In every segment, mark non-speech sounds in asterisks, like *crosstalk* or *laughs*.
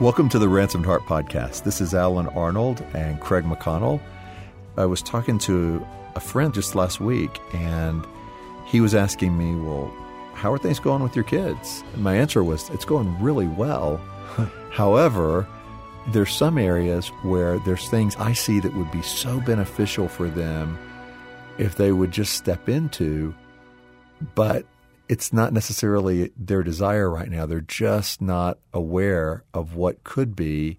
Welcome to the Ransomed Heart Podcast. This is Allen Arnold and Craig McConnell. I was talking to a friend just last week, and he was asking me, Well, how are things going with your kids? And my answer was, It's going really well. *laughs* However, there's some areas where there's things I see that would be so beneficial for them if they would just step into, but it's not necessarily their desire right now. They're just not aware of what could be.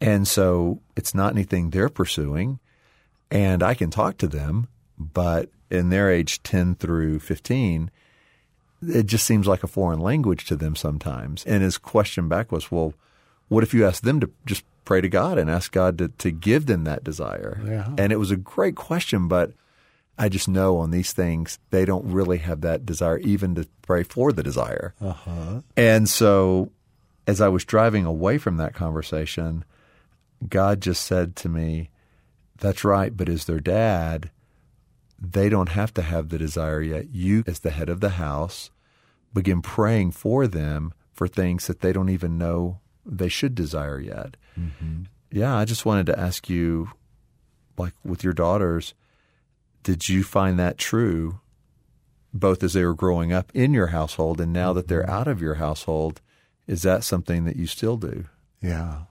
And so it's not anything they're pursuing. And I can talk to them, but in their age 10 through 15, it just seems like a foreign language to them sometimes. And his question back was, well, what if you ask them to just pray to God and ask God to, to give them that desire? Yeah. And it was a great question, but I just know on these things, they don't really have that desire even to pray for the desire. Uh-huh. And so as I was driving away from that conversation, God just said to me, That's right, but as their dad, they don't have to have the desire yet. You, as the head of the house, begin praying for them for things that they don't even know they should desire yet. Mm-hmm. Yeah, I just wanted to ask you, like with your daughters, did you find that true both as they were growing up in your household and now that they're out of your household? Is that something that you still do? Yeah.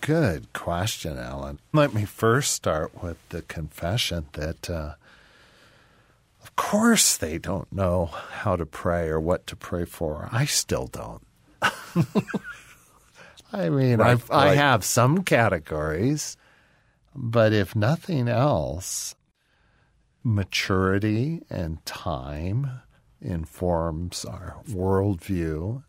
Good question, Allen. Let me first start with the confession that, uh, of course, they don't know how to pray or what to pray for. I still don't. *laughs* I mean, Right, I've, I have some categories, but if nothing else, maturity and time informs our worldview,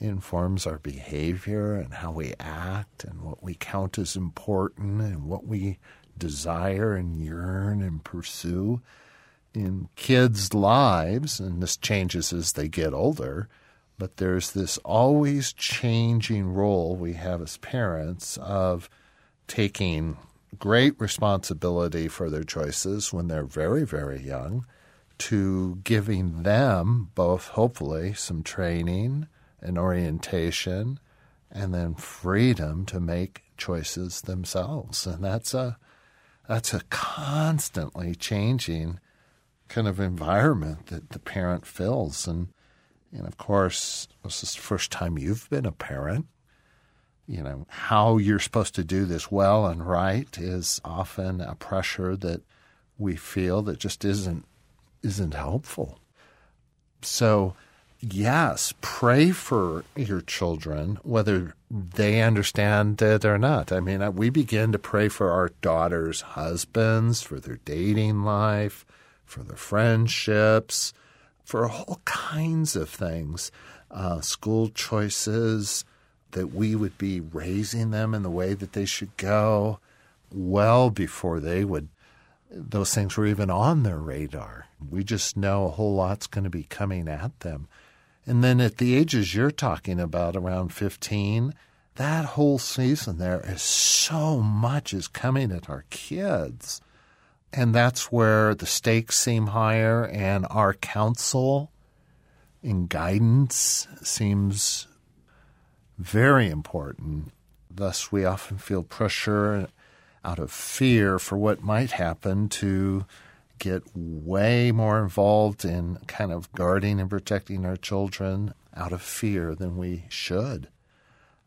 informs our behavior and how we act and what we count as important and what we desire and yearn and pursue in kids' lives. And this changes as they get older. But there's this always changing role we have as parents of taking great responsibility for their choices when they're very, very young, to giving them both, hopefully, some training and orientation, and then freedom to make choices themselves. And that's a that's a constantly changing kind of environment that the parent fills. And and of course, this is the first time you've been a parent you know, how you're supposed to do this well and right is often a pressure that we feel that just isn't isn't helpful. So, yes, pray for your children whether they understand it or not. I mean, we begin to pray for our daughters' husbands, for their dating life, for their friendships, for all kinds of things, uh, school choices, that we would be raising them in the way that they should go well before they would those things were even on their radar. We just know a whole lot's going to be coming at them. And then at the ages you're talking about, around 15, that whole season there is so much is coming at our kids. And that's where the stakes seem higher and our counsel and guidance seems very important. Thus, we often feel pressure out of fear for what might happen to get way more involved in kind of guarding and protecting our children out of fear than we should.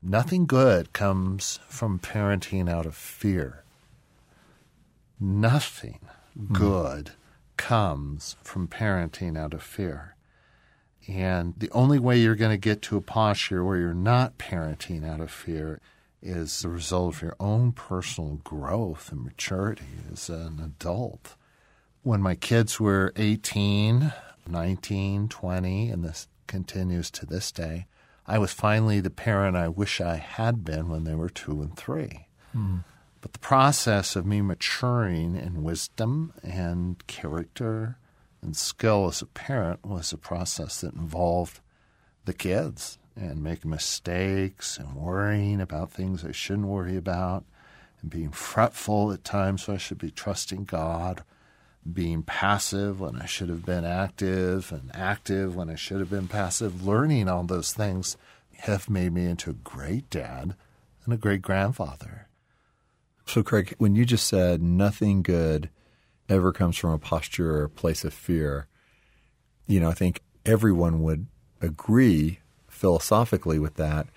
Nothing good comes from parenting out of fear. Nothing hmm. good comes from parenting out of fear. And the only way you're going to get to a posture where you're not parenting out of fear is the result of your own personal growth and maturity as an adult. When my kids were 18, 19, 20, and this continues to this day, I was finally the parent I wish I had been when they were two and three. Hmm. But the process of me maturing in wisdom and character and skill as a parent was a process that involved the kids and making mistakes and worrying about things I shouldn't worry about and being fretful at times when I should be trusting God, being passive when I should have been active and active when I should have been passive, learning all those things have made me into a great dad and a great grandfather. So, Craig, when you just said nothing good ever comes from a posture or a place of fear, you know, I think everyone would agree philosophically with that.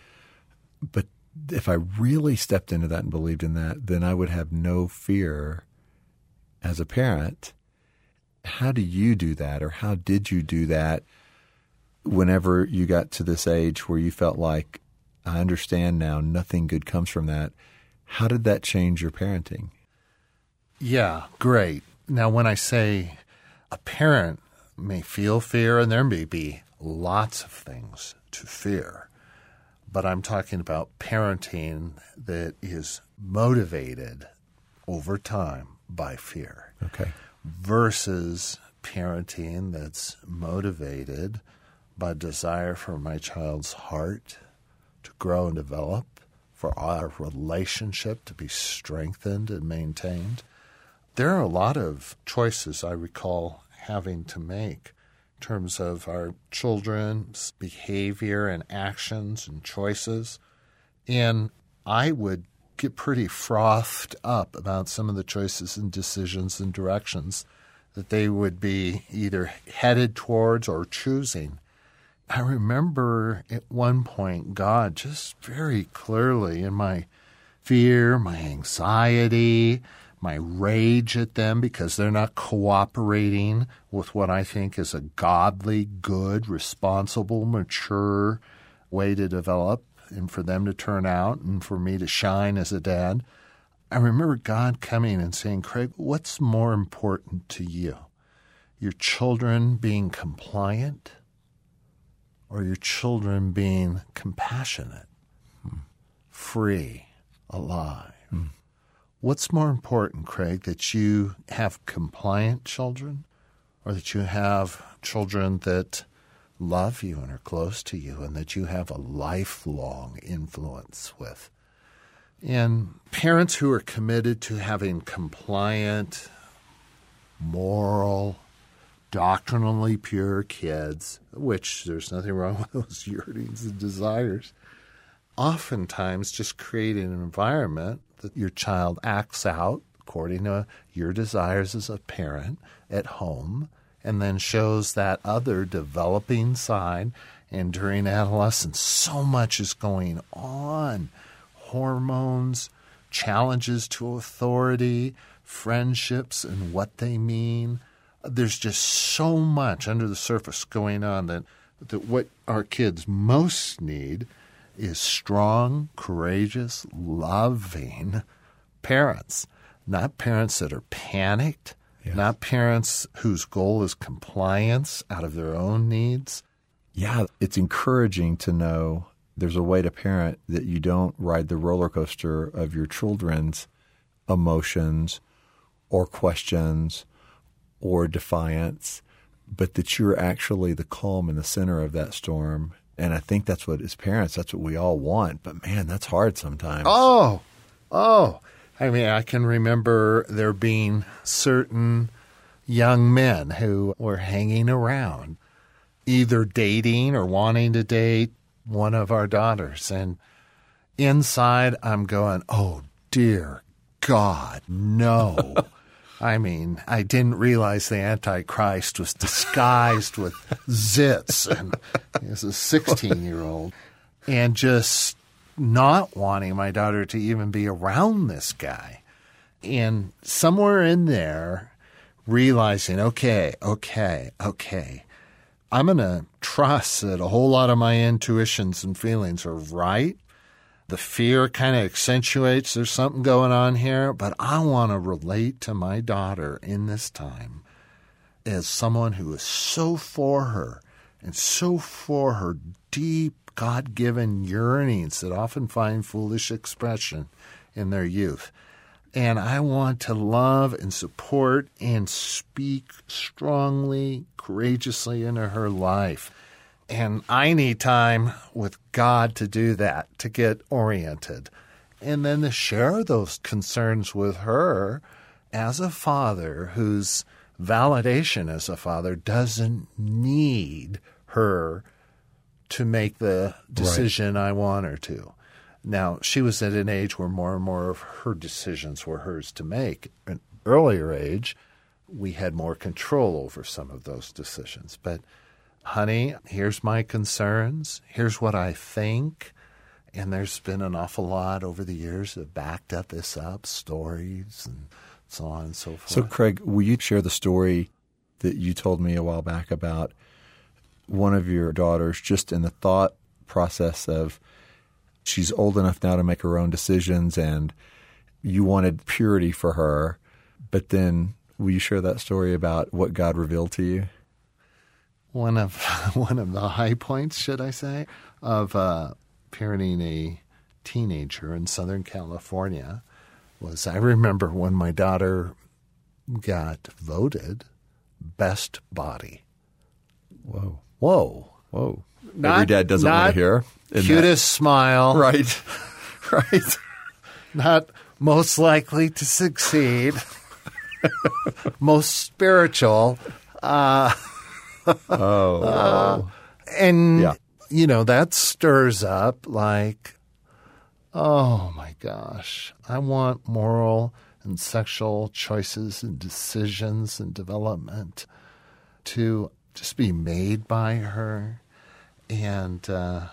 But if I really stepped into that and believed in that, then I would have no fear as a parent. How do you do that, or how did you do that whenever you got to this age where you felt like, I understand now, nothing good comes from that? How did that change your parenting? Yeah, great. Now, when I say a parent may feel fear, and there may be lots of things to fear, but I'm talking about parenting that is motivated over time by fear. Okay. Versus parenting that's motivated by desire for my child's heart to grow and develop, for our relationship to be strengthened and maintained. There are a lot of choices I recall having to make in terms of our children's behavior and actions and choices. And I would get pretty frothed up about some of the choices and decisions and directions that they would be either headed towards or choosing. I remember at one point God just very clearly in my fear, my anxiety, my rage at them because they're not cooperating with what I think is a godly, good, responsible, mature way to develop and for them to turn out and for me to shine as a dad. I remember God coming and saying, Craig, what's more important to you? Your children being compliant or your children being compassionate, free, alive? What's more important, Craig, that you have compliant children or that you have children that love you and are close to you and that you have a lifelong influence with? And parents who are committed to having compliant, moral, doctrinally pure kids, which there's nothing wrong with those *laughs* yearnings and desires, oftentimes just create an environment that your child acts out according to your desires as a parent at home and then shows that other developing side. And during adolescence, so much is going on hormones, challenges to authority, friendships and what they mean. There's just so much under the surface going on that, that what our kids most need is strong, courageous, loving parents, not parents that are panicked, yes. not parents whose goal is compliance out of their own needs. Yeah, it's encouraging to know there's a way to parent that you don't ride the roller coaster of your children's emotions or questions or defiance, but that you're actually the calm in the center of that storm and I think that's what, as parents, that's what we all want. But man, that's hard sometimes. Oh, oh. I mean, I can remember there being certain young men who were hanging around, either dating or wanting to date one of our daughters. And inside, I'm going, oh, dear God, no. *laughs* I mean, I didn't realize the Antichrist was disguised with zits and as a 16 year old and just not wanting my daughter to even be around this guy. And somewhere in there, realizing, okay, okay, okay, I'm going to trust that a whole lot of my intuitions and feelings are right the fear kind of accentuates there's something going on here, but I want to relate to my daughter in this time as someone who is so for her and so for her deep God given yearnings that often find foolish expression in their youth. And I want to love and support and speak strongly, courageously into her life and I need time with God to do that, to get oriented. And then to share those concerns with her as a father whose validation as a father doesn't need her to make the decision right. I want her to. Now, she was at an age where more and more of her decisions were hers to make. An earlier age, we had more control over some of those decisions. But, honey, here's my concerns. Here's what I think. And there's been an awful lot over the years that backed up this up, stories and so on and so forth. So, Craig, will you share the story that you told me a while back about one of your daughters just in the thought process of she's old enough now to make her own decisions and you wanted purity for her, but then will you share that story about what God revealed to you? One of *laughs* one of the high points, should I say, of uh, parenting a teenager in Southern California was I remember when my daughter got voted best body. Whoa. Whoa. Whoa. Not, Every dad doesn't want to hear. Cutest that. smile. Right. *laughs* right. Not most likely to succeed. *laughs* most spiritual. Uh, oh. Uh, and, yeah. you know, that stirs up like, oh my gosh, I want moral and sexual choices and decisions and development to just be made by her. And uh,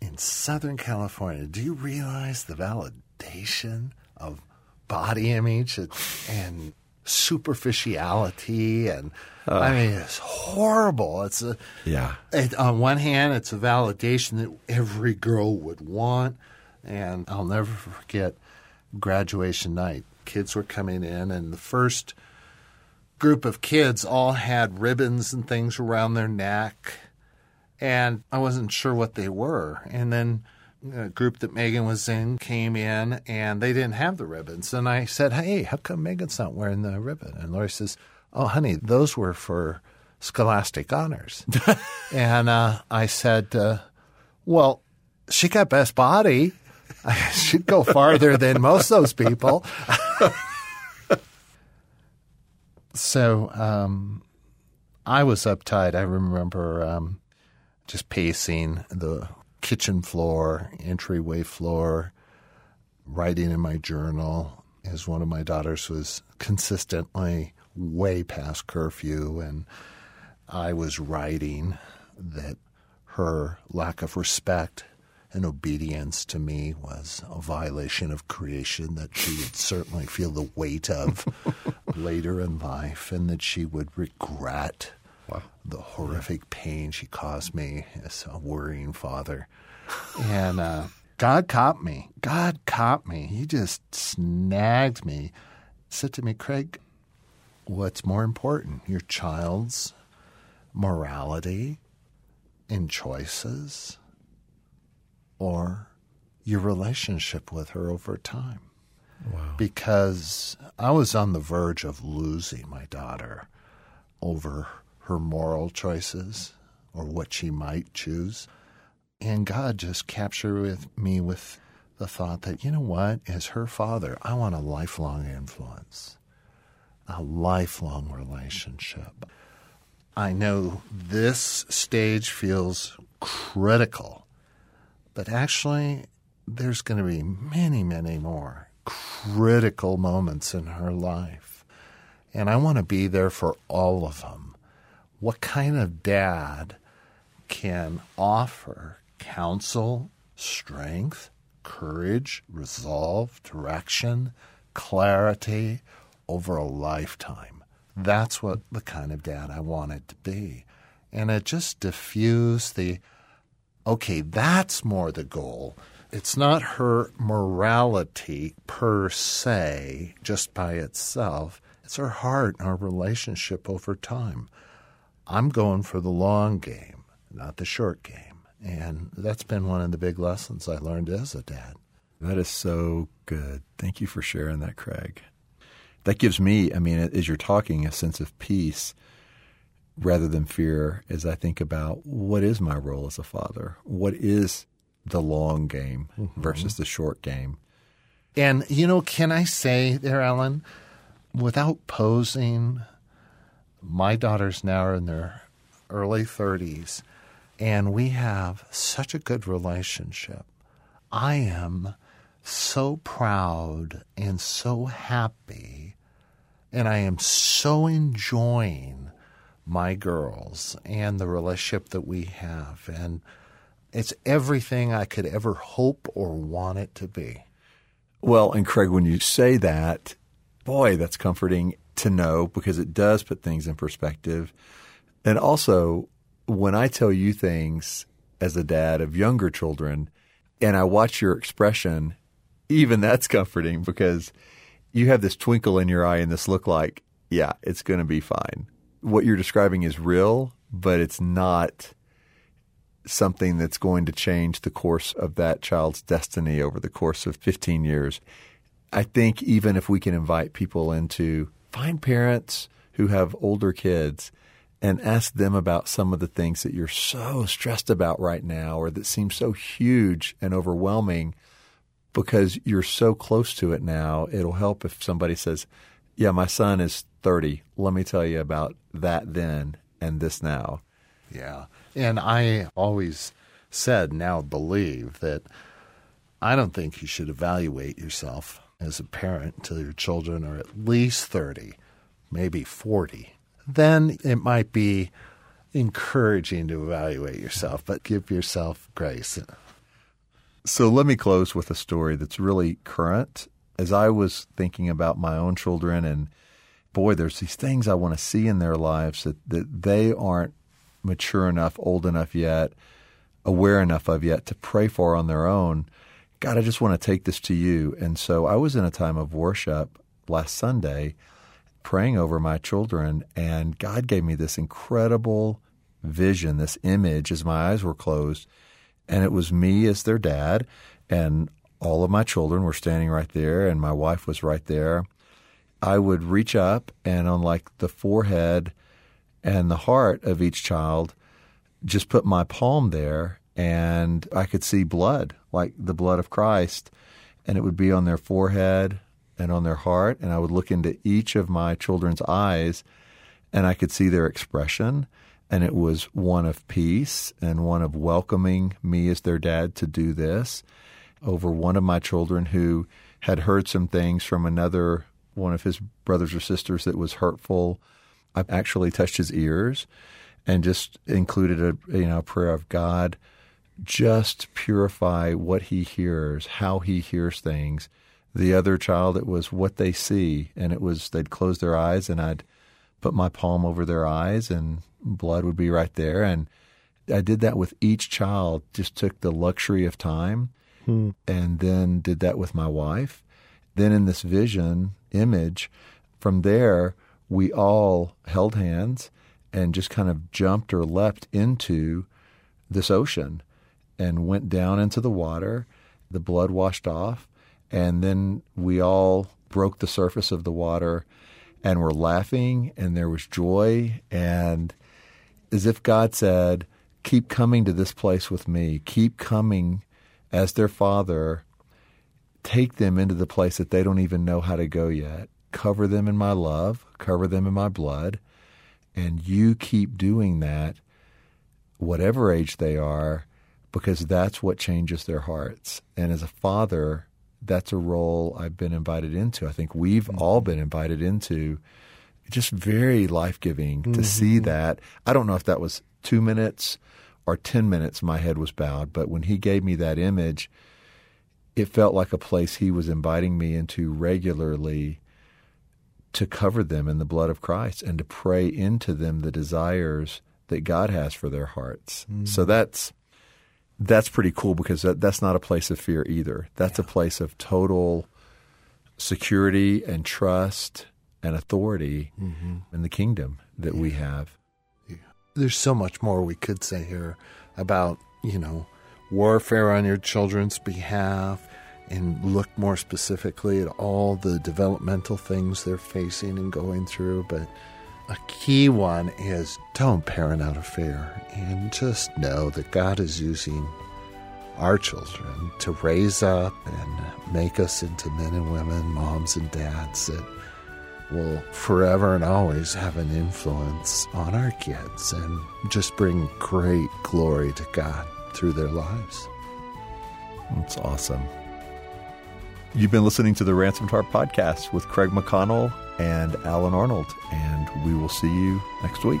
in Southern California, do you realize the validation of body image and superficiality and uh, I mean it's horrible. It's a yeah. It, on one hand, it's a validation that every girl would want, and I'll never forget graduation night. Kids were coming in, and the first group of kids all had ribbons and things around their neck, and I wasn't sure what they were. And then a group that Megan was in came in, and they didn't have the ribbons. And I said, "Hey, how come Megan's not wearing the ribbon?" And Lori says, "Oh, honey, those were for." Scholastic honors. *laughs* and uh, I said, uh, Well, she got best body. She'd go farther than most of those people. *laughs* so um, I was uptight. I remember um, just pacing the kitchen floor, entryway floor, writing in my journal as one of my daughters was consistently way past curfew. And I was writing that her lack of respect and obedience to me was a violation of creation that she would certainly feel the weight of *laughs* later in life and that she would regret wow. the horrific pain she caused me as a worrying father. *laughs* and uh, God caught me. God caught me. He just snagged me, said to me, Craig, what's more important, your child's morality and choices? or your relationship with her over time. Wow. Because I was on the verge of losing my daughter over her moral choices or what she might choose. And God just captured with me with the thought that, you know what, as her father, I want a lifelong influence, a lifelong relationship. I know this stage feels critical but actually, there's going to be many, many more critical moments in her life. And I want to be there for all of them. What kind of dad can offer counsel, strength, courage, resolve, direction, clarity over a lifetime? That's what the kind of dad I wanted to be. And it just diffused the okay, that's more the goal. It's not her morality per se, just by itself. It's her heart and our relationship over time. I'm going for the long game, not the short game. And that's been one of the big lessons I learned as a dad. That is so good. Thank you for sharing that, Craig. That gives me, I mean, as you're talking, a sense of peace rather than fear as I think about what is my role as a father? What is the long game mm-hmm. versus the short game? And, you know, can I say there, Allen, without posing, my daughters now are in their early 30s, And we have such a good relationship. I am so proud and so happy, and I am so enjoying my girls and the relationship that we have. And it's everything I could ever hope or want it to be. Well, and Craig, when you say that, boy, that's comforting to know because it does put things in perspective. And also, when I tell you things as a dad of younger children and I watch your expression, even that's comforting because you have this twinkle in your eye and this look like, yeah, it's going to be fine. What you're describing is real, but it's not something that's going to change the course of that child's destiny over the course of 15 years. I think even if we can invite people into find parents who have older kids and ask them about some of the things that you're so stressed about right now or that seem so huge and overwhelming because you're so close to it now. It'll help if somebody says, Yeah, my son is 30. Let me tell you about that then and this now. Yeah. And I always said, now believe, that I don't think you should evaluate yourself as a parent until your children are at least 30, maybe 40. Then it might be encouraging to evaluate yourself, but give yourself grace. So let me close with a story that's really current. As I was thinking about my own children, and boy, there's these things I want to see in their lives that, that they aren't mature enough, old enough yet, aware enough of yet to pray for on their own. God, I just want to take this to you. And so I was in a time of worship last Sunday praying over my children, and God gave me this incredible vision, this image as my eyes were closed. And it was me as their dad, and all of my children were standing right there, and my wife was right there. I would reach up and on like the forehead and the heart of each child, just put my palm there and I could see blood, like the blood of Christ, and it would be on their forehead and on their heart. And I would look into each of my children's eyes and I could see their expression. And it was one of peace and one of welcoming me as their dad to do this over one of my children who had heard some things from another one of his brothers or sisters that was hurtful I actually touched his ears and just included a you know prayer of God, just purify what he hears, how he hears things. The other child, it was what they see, and it was they'd close their eyes, and I'd put my palm over their eyes, and blood would be right there, and I did that with each child. Just took the luxury of time, hmm. and then did that with my wife. Then in this vision image, from there we all held hands and just kind of jumped or leapt into this ocean and went down into the water. The blood washed off, and then we all broke the surface of the water and were laughing, and there was joy. And as if God said, Keep coming to this place with me, keep coming as their father. Take them into the place that they don't even know how to go yet cover them in my love, cover them in my blood, and you keep doing that, whatever age they are, because that's what changes their hearts. And as a father, that's a role I've been invited into. I think we've mm-hmm. all been invited into. Just very life giving mm-hmm. to see that. I don't know if that was two minutes or 10 minutes my head was bowed, but when he gave me that image, it felt like a place he was inviting me into regularly to cover them in the blood of Christ and to pray into them the desires that God has for their hearts. Mm. So that's that's pretty cool because that, that's not a place of fear either. That's yeah. a place of total security and trust and authority mm-hmm. in the kingdom that yeah. we have. Yeah. There's so much more we could say here about, you know, warfare on your children's behalf, and look more specifically at all the developmental things they're facing and going through. But a key one is don't parent out of fear and just know that God is using our children to raise up and make us into men and women, moms and dads that will forever and always have an influence on our kids and just bring great glory to God through their lives. That's awesome. You've been listening to the Ransomed Heart podcast with Craig McConnell and Allen Arnold, and we will see you next week.